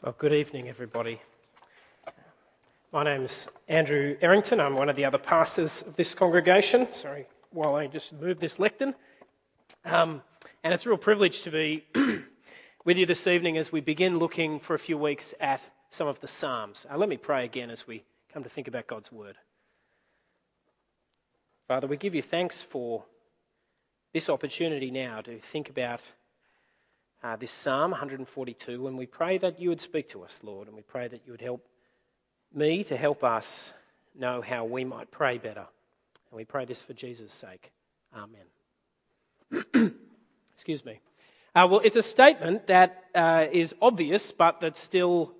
Well, good evening, everybody. My name's Andrew Errington. I'm one of the other pastors of this congregation. Sorry, while I just move this lectern. Um, and it's a real privilege to be with you this evening as we begin looking for a few weeks at some of the Psalms. Uh, let me pray again as we come to think about God's Word. Father, we give you thanks for this opportunity now to think about uh, this Psalm 142, and we pray that you would speak to us, Lord, and we pray that you would help me to help us know how we might pray better. And we pray this for Jesus' sake. Amen. Excuse me. Uh, well, it's a statement that uh, is obvious, but that still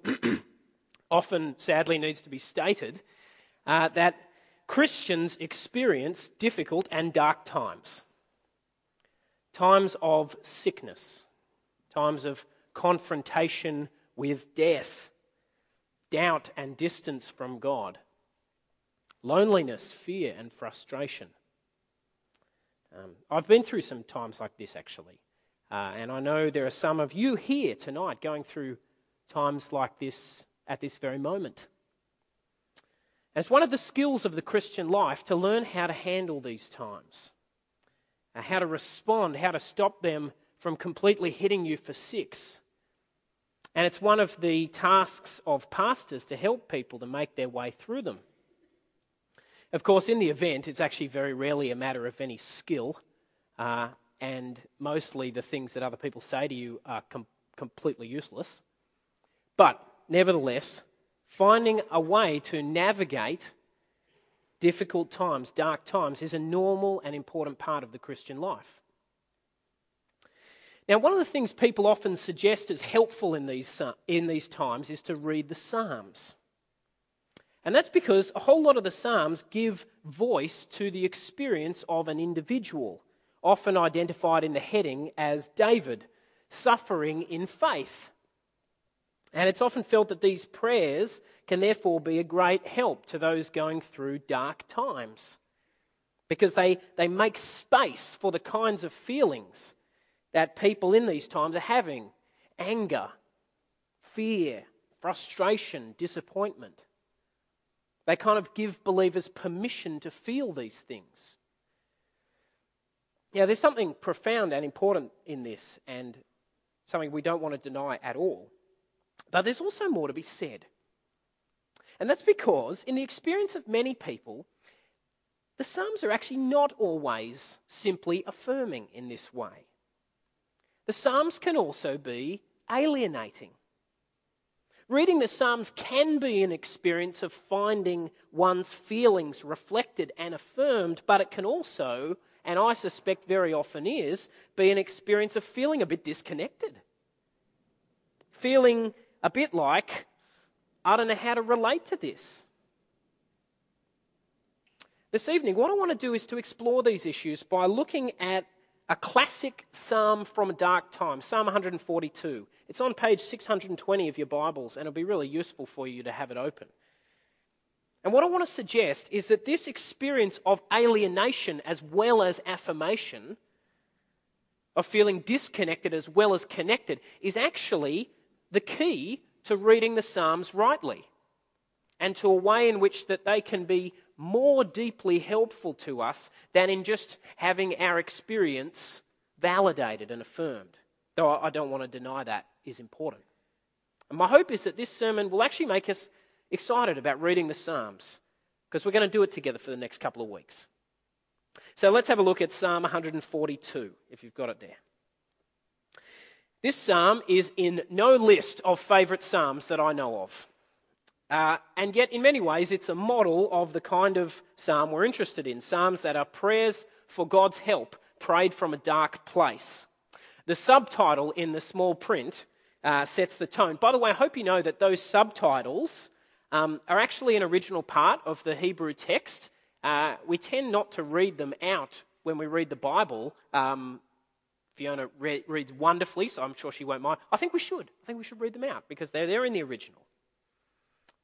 often, sadly, needs to be stated uh, that Christians experience difficult and dark times. Times of sickness, times of confrontation with death, doubt and distance from God, loneliness, fear, and frustration. Um, I've been through some times like this actually, uh, and I know there are some of you here tonight going through times like this at this very moment. And it's one of the skills of the Christian life to learn how to handle these times, uh, how to respond, how to stop them from completely hitting you for six. And it's one of the tasks of pastors to help people to make their way through them. Of course, in the event, it's actually very rarely a matter of any skill, uh, and mostly the things that other people say to you are com- completely useless. But nevertheless, finding a way to navigate difficult times, dark times, is a normal and important part of the Christian life. Now, one of the things people often suggest as helpful in these, uh, in these times is to read the Psalms. And that's because a whole lot of the Psalms give voice to the experience of an individual, often identified in the heading as David, suffering in faith. And it's often felt that these prayers can therefore be a great help to those going through dark times because they, they make space for the kinds of feelings that people in these times are having anger, fear, frustration, disappointment. They kind of give believers permission to feel these things. Now, there's something profound and important in this, and something we don't want to deny at all. But there's also more to be said. And that's because, in the experience of many people, the Psalms are actually not always simply affirming in this way. The Psalms can also be alienating. Reading the Psalms can be an experience of finding one's feelings reflected and affirmed, but it can also, and I suspect very often is, be an experience of feeling a bit disconnected. Feeling a bit like, I don't know how to relate to this. This evening, what I want to do is to explore these issues by looking at a classic psalm from a dark time, Psalm 142. It's on page 620 of your Bibles, and it'll be really useful for you to have it open. And what I want to suggest is that this experience of alienation as well as affirmation, of feeling disconnected as well as connected, is actually the key to reading the Psalms rightly and to a way in which that they can be more deeply helpful to us than in just having our experience validated and affirmed. Though I don't want to deny that is important. And my hope is that this sermon will actually make us excited about reading the Psalms because we're going to do it together for the next couple of weeks. So let's have a look at Psalm 142, if you've got it there. This psalm is in no list of favourite psalms that I know of. Uh, and yet, in many ways, it's a model of the kind of psalm we're interested in psalms that are prayers for God's help, prayed from a dark place. The subtitle in the small print uh, sets the tone. By the way, I hope you know that those subtitles um, are actually an original part of the Hebrew text. Uh, we tend not to read them out when we read the Bible. Um, Fiona re- reads wonderfully, so I'm sure she won't mind. I think we should. I think we should read them out because they're there in the original.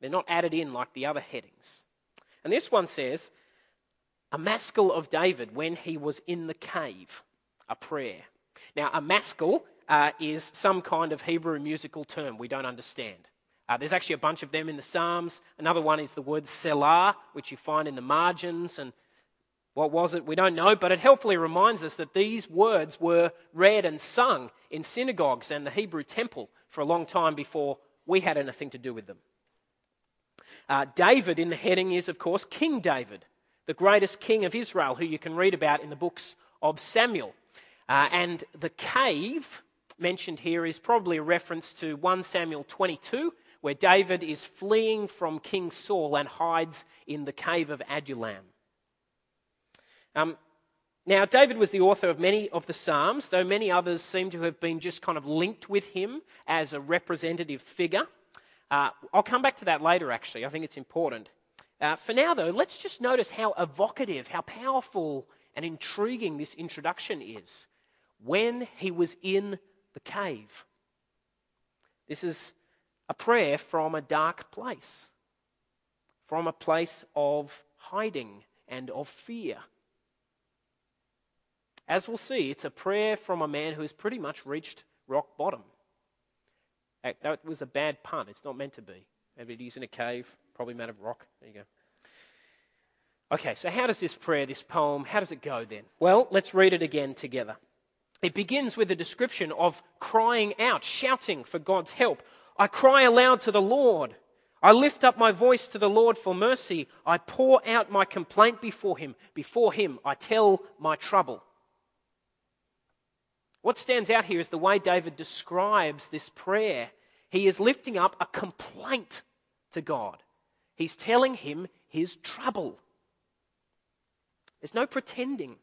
They're not added in like the other headings. And this one says, a maskil of David when he was in the cave, a prayer. Now, a maskil uh, is some kind of Hebrew musical term we don't understand. Uh, there's actually a bunch of them in the Psalms. Another one is the word Selah, which you find in the margins. And what was it? We don't know, but it helpfully reminds us that these words were read and sung in synagogues and the Hebrew temple for a long time before we had anything to do with them. Uh, David in the heading is, of course, King David, the greatest king of Israel, who you can read about in the books of Samuel. Uh, and the cave mentioned here is probably a reference to 1 Samuel 22, where David is fleeing from King Saul and hides in the cave of Adullam. Um, now, David was the author of many of the Psalms, though many others seem to have been just kind of linked with him as a representative figure. Uh, I'll come back to that later, actually. I think it's important. Uh, for now, though, let's just notice how evocative, how powerful, and intriguing this introduction is. When he was in the cave. This is a prayer from a dark place, from a place of hiding and of fear. As we'll see, it's a prayer from a man who has pretty much reached rock bottom. That was a bad pun. It's not meant to be. He's in a cave, probably made of rock. There you go. Okay, so how does this prayer, this poem, how does it go then? Well, let's read it again together. It begins with a description of crying out, shouting for God's help. I cry aloud to the Lord. I lift up my voice to the Lord for mercy. I pour out my complaint before him. Before him, I tell my trouble. What stands out here is the way David describes this prayer. He is lifting up a complaint to God, he's telling him his trouble. There's no pretending,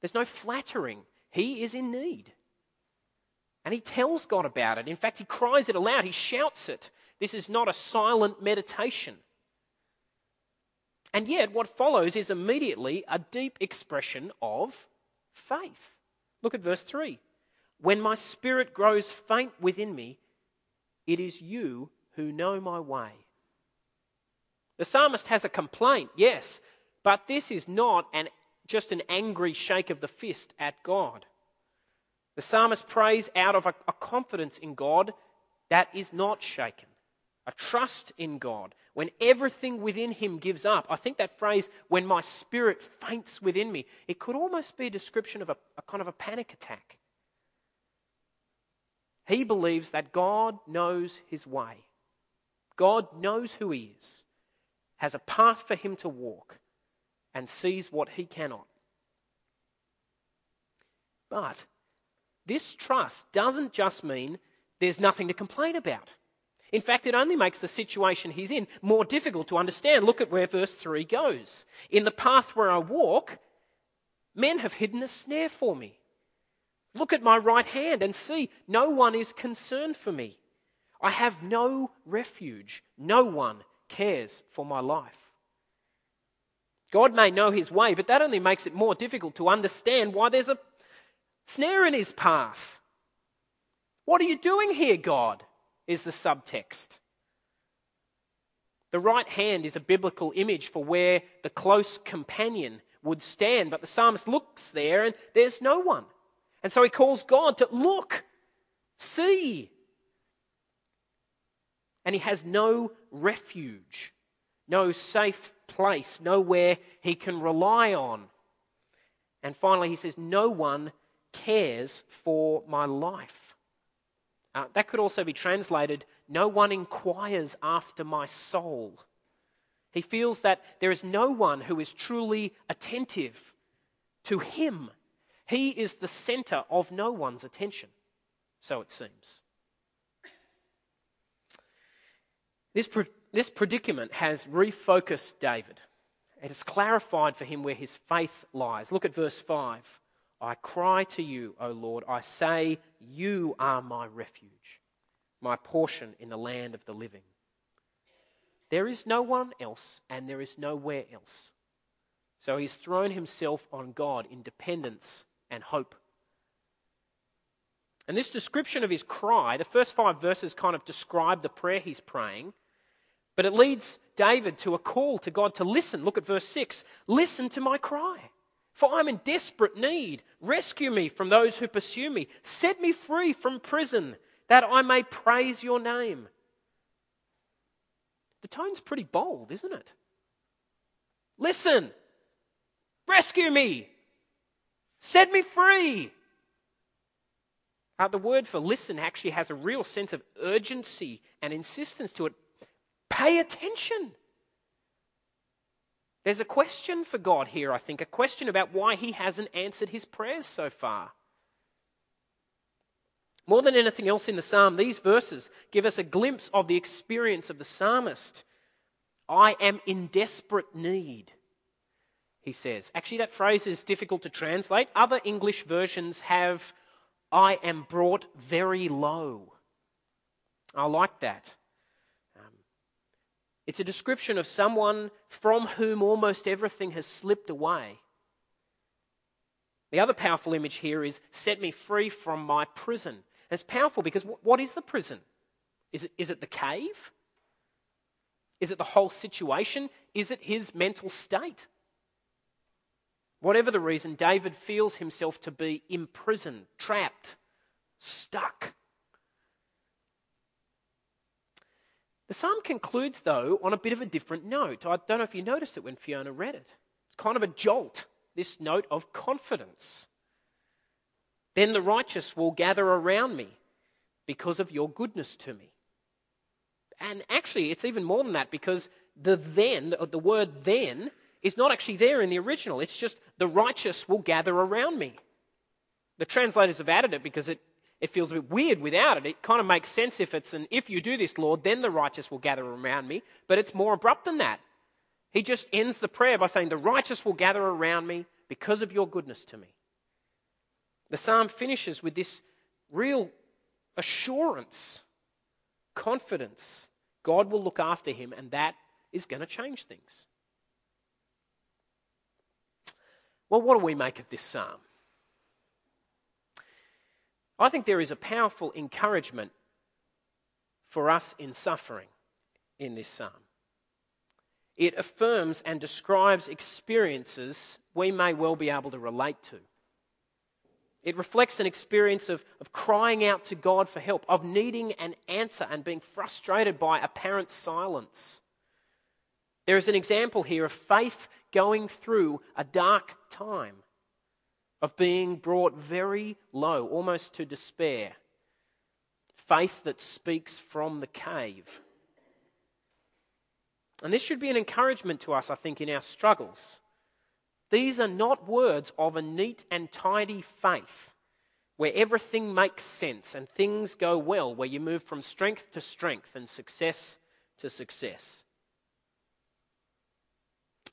there's no flattering. He is in need. And he tells God about it. In fact, he cries it aloud, he shouts it. This is not a silent meditation. And yet, what follows is immediately a deep expression of faith. Look at verse 3. When my spirit grows faint within me, it is you who know my way. The psalmist has a complaint, yes, but this is not an, just an angry shake of the fist at God. The psalmist prays out of a, a confidence in God that is not shaken, a trust in God. When everything within him gives up, I think that phrase, when my spirit faints within me, it could almost be a description of a, a kind of a panic attack. He believes that God knows his way. God knows who he is, has a path for him to walk, and sees what he cannot. But this trust doesn't just mean there's nothing to complain about. In fact, it only makes the situation he's in more difficult to understand. Look at where verse 3 goes. In the path where I walk, men have hidden a snare for me. Look at my right hand and see, no one is concerned for me. I have no refuge. No one cares for my life. God may know his way, but that only makes it more difficult to understand why there's a snare in his path. What are you doing here, God? Is the subtext. The right hand is a biblical image for where the close companion would stand, but the psalmist looks there and there's no one. And so he calls God to look, see. And he has no refuge, no safe place, nowhere he can rely on. And finally, he says, No one cares for my life. Uh, that could also be translated No one inquires after my soul. He feels that there is no one who is truly attentive to him. He is the center of no one's attention, so it seems. This, this predicament has refocused David. It has clarified for him where his faith lies. Look at verse 5. I cry to you, O Lord. I say, You are my refuge, my portion in the land of the living. There is no one else, and there is nowhere else. So he's thrown himself on God in dependence and hope. And this description of his cry, the first five verses kind of describe the prayer he's praying, but it leads David to a call to God to listen. Look at verse 6 Listen to my cry. For I'm in desperate need. Rescue me from those who pursue me. Set me free from prison, that I may praise your name. The tone's pretty bold, isn't it? Listen, rescue me, set me free. Uh, the word for listen actually has a real sense of urgency and insistence to it. Pay attention. There's a question for God here, I think, a question about why he hasn't answered his prayers so far. More than anything else in the psalm, these verses give us a glimpse of the experience of the psalmist. I am in desperate need, he says. Actually, that phrase is difficult to translate. Other English versions have, I am brought very low. I like that. It's a description of someone from whom almost everything has slipped away. The other powerful image here is set me free from my prison. And it's powerful because what is the prison? Is it, is it the cave? Is it the whole situation? Is it his mental state? Whatever the reason, David feels himself to be imprisoned, trapped, stuck. The psalm concludes, though, on a bit of a different note. I don't know if you noticed it when Fiona read it. It's kind of a jolt, this note of confidence. Then the righteous will gather around me because of your goodness to me. And actually, it's even more than that because the then, the word then, is not actually there in the original. It's just the righteous will gather around me. The translators have added it because it it feels a bit weird without it. It kind of makes sense if it's an if you do this, Lord, then the righteous will gather around me. But it's more abrupt than that. He just ends the prayer by saying, The righteous will gather around me because of your goodness to me. The psalm finishes with this real assurance, confidence. God will look after him, and that is going to change things. Well, what do we make of this psalm? I think there is a powerful encouragement for us in suffering in this psalm. It affirms and describes experiences we may well be able to relate to. It reflects an experience of, of crying out to God for help, of needing an answer and being frustrated by apparent silence. There is an example here of faith going through a dark time of being brought very low, almost to despair. Faith that speaks from the cave. And this should be an encouragement to us, I think, in our struggles. These are not words of a neat and tidy faith where everything makes sense and things go well, where you move from strength to strength and success to success.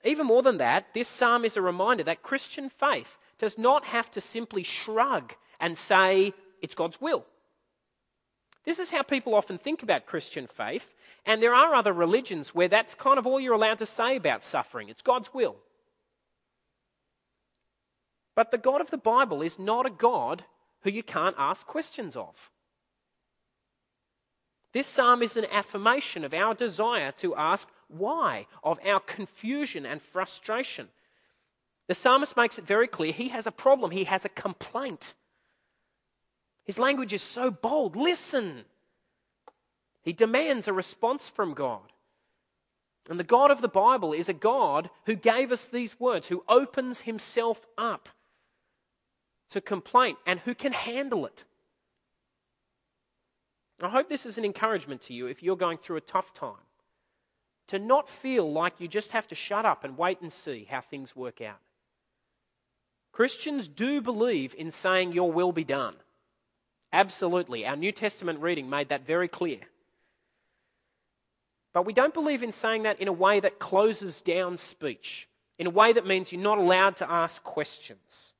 Even more than that, this psalm is a reminder that Christian faith does not have to simply shrug and say, it's God's will. This is how people often think about Christian faith, and there are other religions where that's kind of all you're allowed to say about suffering. It's God's will. But the God of the Bible is not a God who you can't ask questions of. This psalm is an affirmation of our desire to ask why, of our confusion and frustration. The psalmist makes it very clear he has a problem, he has a complaint. His language is so bold. Listen. He demands a response from God. And the God of the Bible is a God who gave us these words, who opens himself up to complaint and who can handle it. I hope this is an encouragement to you if you're going through a tough time. To not feel like you just have to shut up and wait and see how things work out. Christians do believe in saying, Your will be done. Absolutely. Our New Testament reading made that very clear. But we don't believe in saying that in a way that closes down speech, in a way that means you're not allowed to ask questions.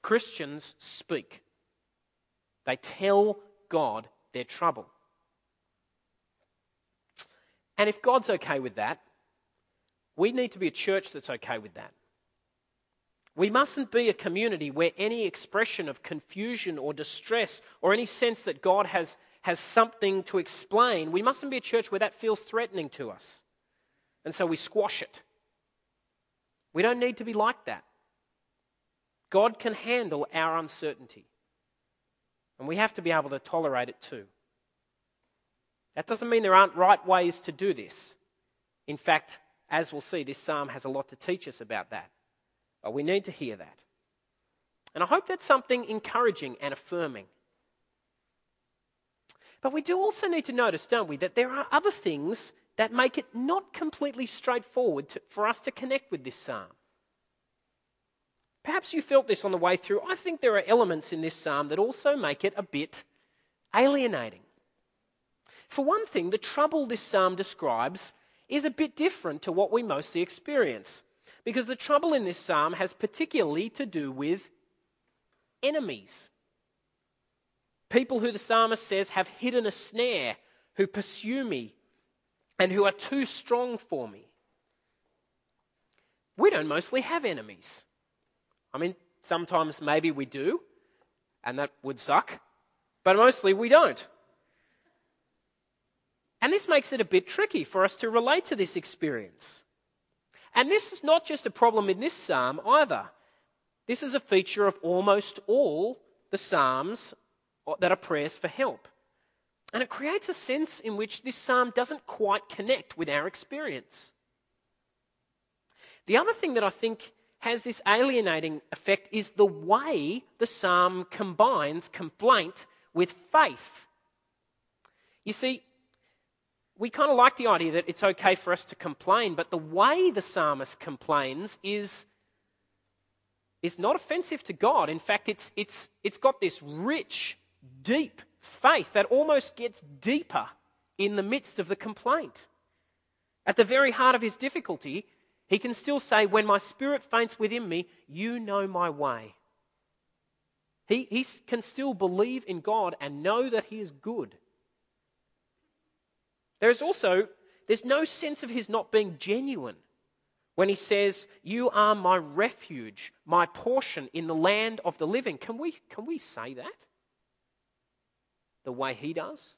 Christians speak, they tell God their trouble. And if God's okay with that, we need to be a church that's okay with that. We mustn't be a community where any expression of confusion or distress or any sense that God has, has something to explain, we mustn't be a church where that feels threatening to us. And so we squash it. We don't need to be like that. God can handle our uncertainty. And we have to be able to tolerate it too. That doesn't mean there aren't right ways to do this. In fact, as we'll see, this psalm has a lot to teach us about that. But we need to hear that. And I hope that's something encouraging and affirming. But we do also need to notice, don't we, that there are other things that make it not completely straightforward to, for us to connect with this psalm. Perhaps you felt this on the way through. I think there are elements in this psalm that also make it a bit alienating. For one thing, the trouble this psalm describes is a bit different to what we mostly experience. Because the trouble in this psalm has particularly to do with enemies. People who the psalmist says have hidden a snare, who pursue me, and who are too strong for me. We don't mostly have enemies. I mean, sometimes maybe we do, and that would suck, but mostly we don't. And this makes it a bit tricky for us to relate to this experience. And this is not just a problem in this psalm either. This is a feature of almost all the psalms that are prayers for help. And it creates a sense in which this psalm doesn't quite connect with our experience. The other thing that I think has this alienating effect is the way the psalm combines complaint with faith. You see, we kind of like the idea that it's okay for us to complain, but the way the psalmist complains is, is not offensive to God. In fact, it's, it's, it's got this rich, deep faith that almost gets deeper in the midst of the complaint. At the very heart of his difficulty, he can still say, When my spirit faints within me, you know my way. He, he can still believe in God and know that he is good. There's also there's no sense of his not being genuine when he says, You are my refuge, my portion in the land of the living. Can we, can we say that the way he does?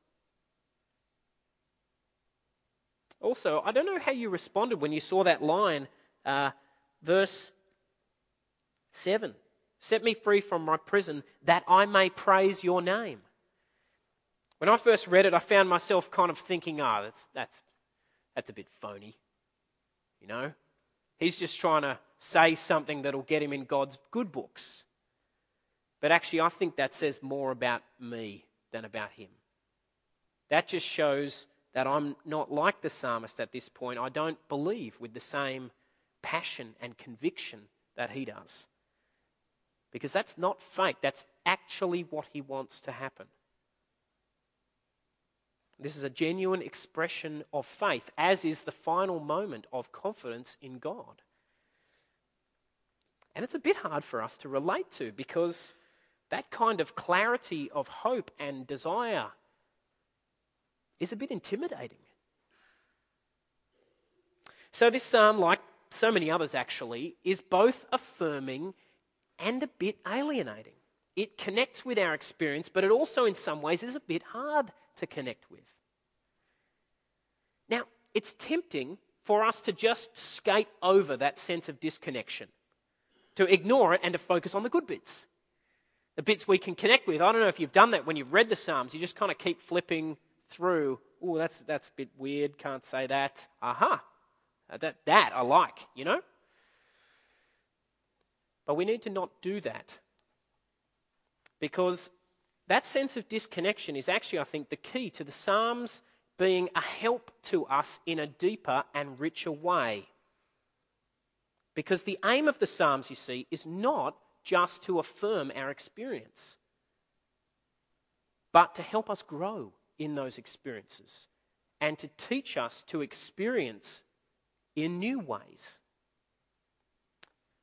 Also, I don't know how you responded when you saw that line, uh, verse 7 Set me free from my prison that I may praise your name. When I first read it, I found myself kind of thinking, ah, that's, that's, that's a bit phony. You know? He's just trying to say something that'll get him in God's good books. But actually, I think that says more about me than about him. That just shows that I'm not like the psalmist at this point. I don't believe with the same passion and conviction that he does. Because that's not fake, that's actually what he wants to happen. This is a genuine expression of faith, as is the final moment of confidence in God. And it's a bit hard for us to relate to because that kind of clarity of hope and desire is a bit intimidating. So, this psalm, like so many others actually, is both affirming and a bit alienating. It connects with our experience, but it also, in some ways, is a bit hard to connect with. Now, it's tempting for us to just skate over that sense of disconnection, to ignore it and to focus on the good bits. The bits we can connect with. I don't know if you've done that when you've read the Psalms, you just kind of keep flipping through. Oh, that's, that's a bit weird, can't say that. Aha, uh, that, that I like, you know? But we need to not do that. Because that sense of disconnection is actually, I think, the key to the Psalms being a help to us in a deeper and richer way. Because the aim of the Psalms, you see, is not just to affirm our experience, but to help us grow in those experiences and to teach us to experience in new ways.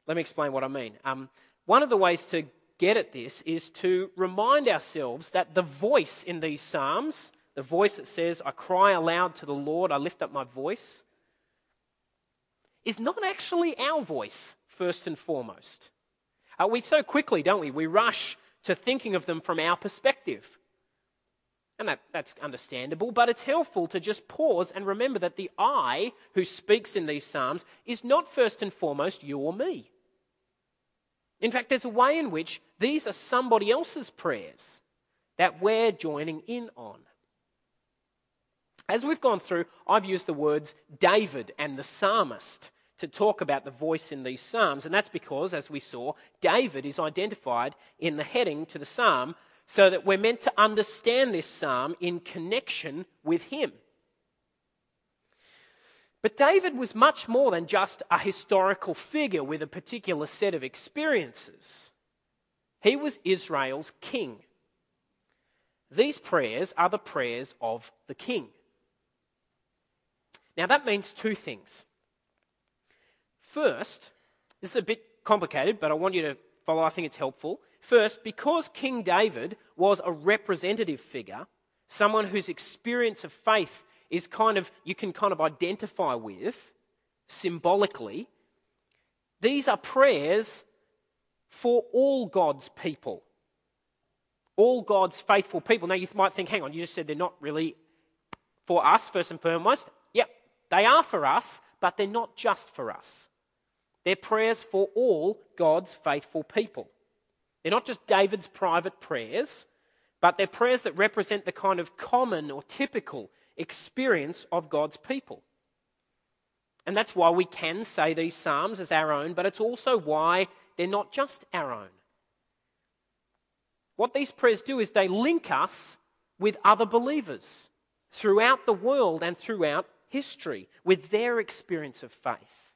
Let me explain what I mean. Um, one of the ways to get at this is to remind ourselves that the voice in these Psalms, the voice that says, I cry aloud to the Lord, I lift up my voice, is not actually our voice, first and foremost. Uh, we so quickly, don't we? We rush to thinking of them from our perspective. And that, that's understandable, but it's helpful to just pause and remember that the I who speaks in these Psalms is not first and foremost you or me. In fact, there's a way in which these are somebody else's prayers that we're joining in on. As we've gone through, I've used the words David and the psalmist to talk about the voice in these psalms, and that's because, as we saw, David is identified in the heading to the psalm so that we're meant to understand this psalm in connection with him. But David was much more than just a historical figure with a particular set of experiences. He was Israel's king. These prayers are the prayers of the king. Now, that means two things. First, this is a bit complicated, but I want you to follow, I think it's helpful. First, because King David was a representative figure, someone whose experience of faith is kind of, you can kind of identify with symbolically, these are prayers for all God's people. All God's faithful people. Now, you might think, hang on, you just said they're not really for us, first and foremost. Yep, they are for us, but they're not just for us. They're prayers for all God's faithful people. They're not just David's private prayers, but they're prayers that represent the kind of common or typical experience of God's people. And that's why we can say these Psalms as our own, but it's also why they're not just our own. What these prayers do is they link us with other believers throughout the world and throughout history with their experience of faith.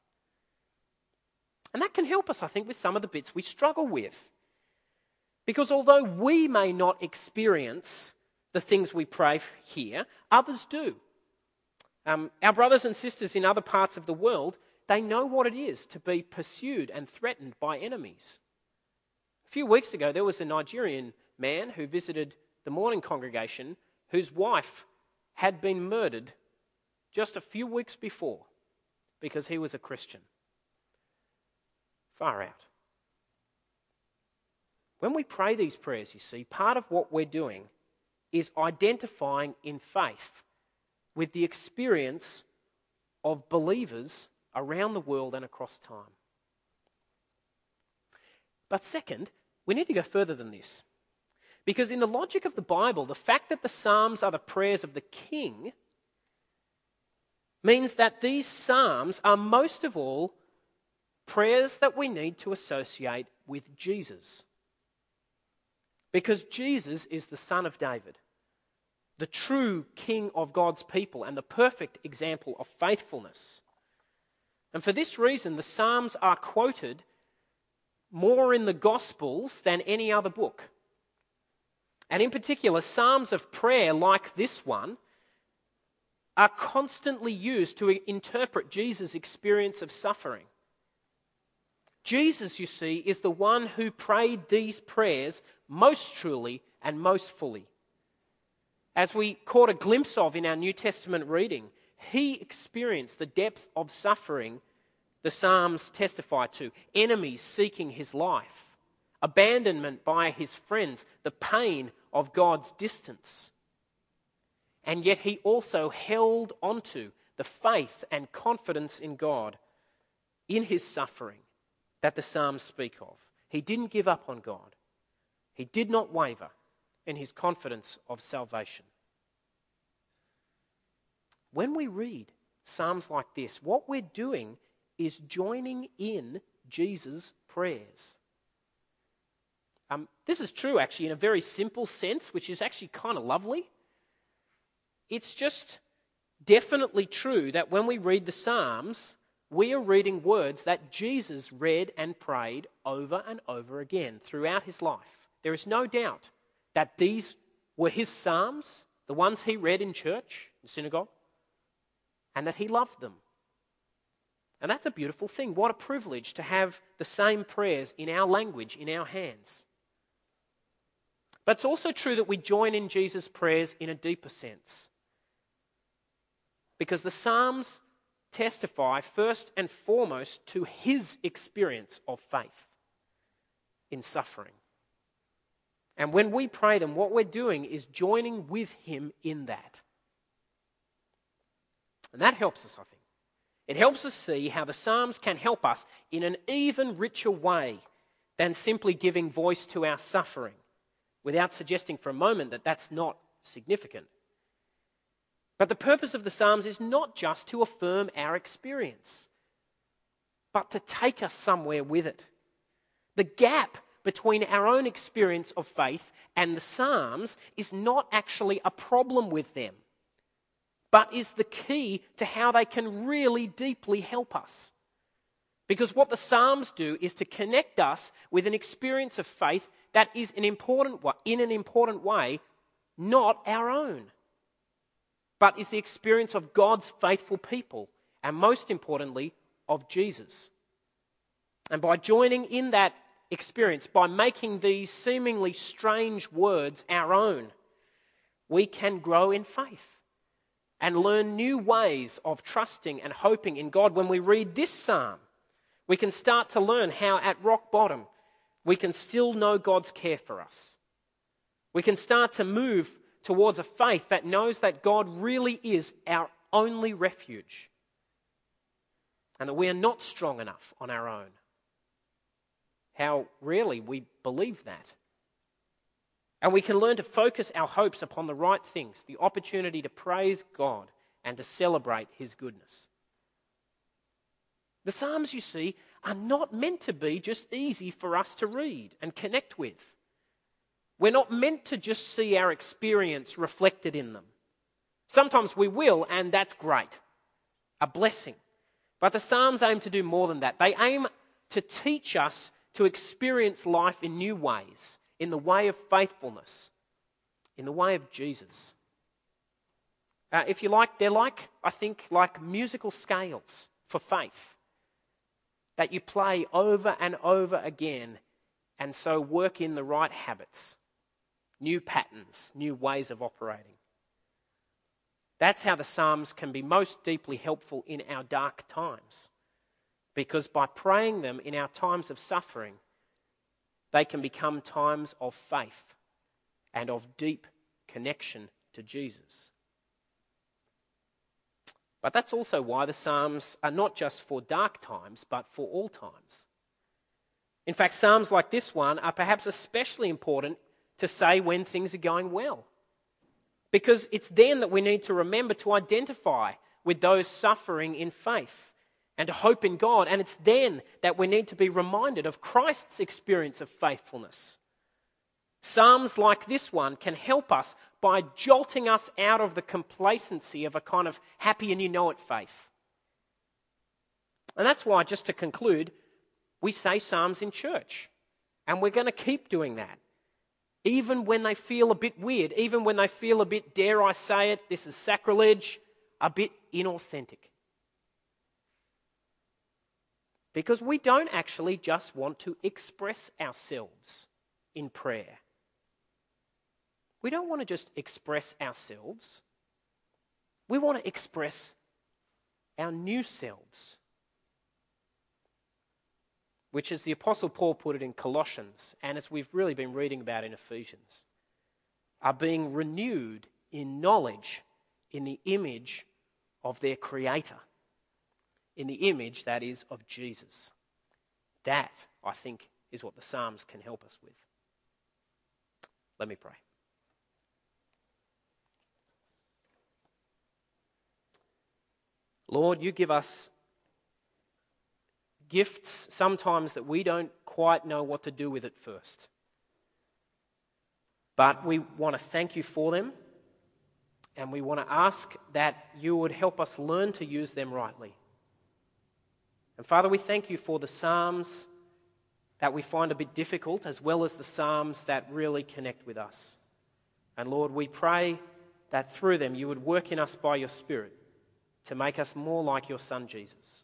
And that can help us, I think, with some of the bits we struggle with. Because although we may not experience the things we pray here, others do. Um, our brothers and sisters in other parts of the world, they know what it is to be pursued and threatened by enemies. A few weeks ago, there was a Nigerian man who visited the morning congregation whose wife had been murdered just a few weeks before because he was a Christian. Far out. When we pray these prayers, you see, part of what we're doing is identifying in faith with the experience of believers around the world and across time. But second, we need to go further than this. Because in the logic of the Bible, the fact that the Psalms are the prayers of the king means that these Psalms are most of all prayers that we need to associate with Jesus. Because Jesus is the Son of David, the true King of God's people, and the perfect example of faithfulness. And for this reason, the Psalms are quoted more in the Gospels than any other book. And in particular, Psalms of prayer like this one are constantly used to interpret Jesus' experience of suffering. Jesus, you see, is the one who prayed these prayers most truly and most fully. As we caught a glimpse of in our New Testament reading, he experienced the depth of suffering the Psalms testify to. Enemies seeking his life, abandonment by his friends, the pain of God's distance. And yet he also held onto the faith and confidence in God in his suffering that the Psalms speak of. He didn't give up on God, he did not waver in his confidence of salvation. When we read Psalms like this, what we're doing is joining in Jesus' prayers. Um, this is true, actually, in a very simple sense, which is actually kind of lovely. It's just definitely true that when we read the Psalms, we are reading words that Jesus read and prayed over and over again throughout his life. There is no doubt that these were his Psalms, the ones he read in church, in synagogue, and that he loved them. And that's a beautiful thing. What a privilege to have the same prayers in our language, in our hands. But it's also true that we join in Jesus' prayers in a deeper sense. Because the Psalms testify first and foremost to his experience of faith in suffering. And when we pray them, what we're doing is joining with him in that. And that helps us, I think. It helps us see how the Psalms can help us in an even richer way than simply giving voice to our suffering, without suggesting for a moment that that's not significant. But the purpose of the Psalms is not just to affirm our experience, but to take us somewhere with it. The gap between our own experience of faith and the Psalms is not actually a problem with them, but is the key to how they can really deeply help us. Because what the Psalms do is to connect us with an experience of faith that is an important in an important way, not our own but is the experience of God's faithful people, and most importantly, of Jesus. And by joining in that experience, by making these seemingly strange words our own, we can grow in faith and learn new ways of trusting and hoping in God. When we read this psalm, we can start to learn how at rock bottom we can still know God's care for us. We can start to move towards a faith that knows that God really is our only refuge and that we are not strong enough on our own. How rarely we believe that. And we can learn to focus our hopes upon the right things, the opportunity to praise God and to celebrate His goodness. The Psalms, you see, are not meant to be just easy for us to read and connect with. We're not meant to just see our experience reflected in them. Sometimes we will, and that's great, a blessing. But the Psalms aim to do more than that. They aim to teach us to experience life in new ways, in the way of faithfulness, in the way of Jesus. Uh, if you like, they're like, I think, like musical scales for faith that you play over and over again and so work in the right habits new patterns, new ways of operating. That's how the Psalms can be most deeply helpful in our dark times. Because by praying them in our times of suffering, they can become times of faith and of deep connection to Jesus. But that's also why the Psalms are not just for dark times, but for all times. In fact, Psalms like this one are perhaps especially important to say when things are going well. Because it's then that we need to remember to identify with those suffering in faith and to hope in God. And it's then that we need to be reminded of Christ's experience of faithfulness. Psalms like this one can help us by jolting us out of the complacency of a kind of happy and you know it faith. And that's why, just to conclude, we say Psalms in church. And we're going to keep doing that even when they feel a bit weird, even when they feel a bit, dare I say it, this is sacrilege, a bit inauthentic. Because we don't actually just want to express ourselves in prayer. We don't want to just express ourselves. We want to express our new selves which, as the Apostle Paul put it in Colossians, and as we've really been reading about in Ephesians, are being renewed in knowledge in the image of their Creator, in the image, that is, of Jesus. That, I think, is what the Psalms can help us with. Let me pray. Lord, you give us gifts sometimes that we don't quite know what to do with at first. But we want to thank you for them, and we want to ask that you would help us learn to use them rightly. And Father, we thank you for the Psalms that we find a bit difficult, as well as the Psalms that really connect with us. And Lord, we pray that through them you would work in us by your Spirit to make us more like your Son, Jesus.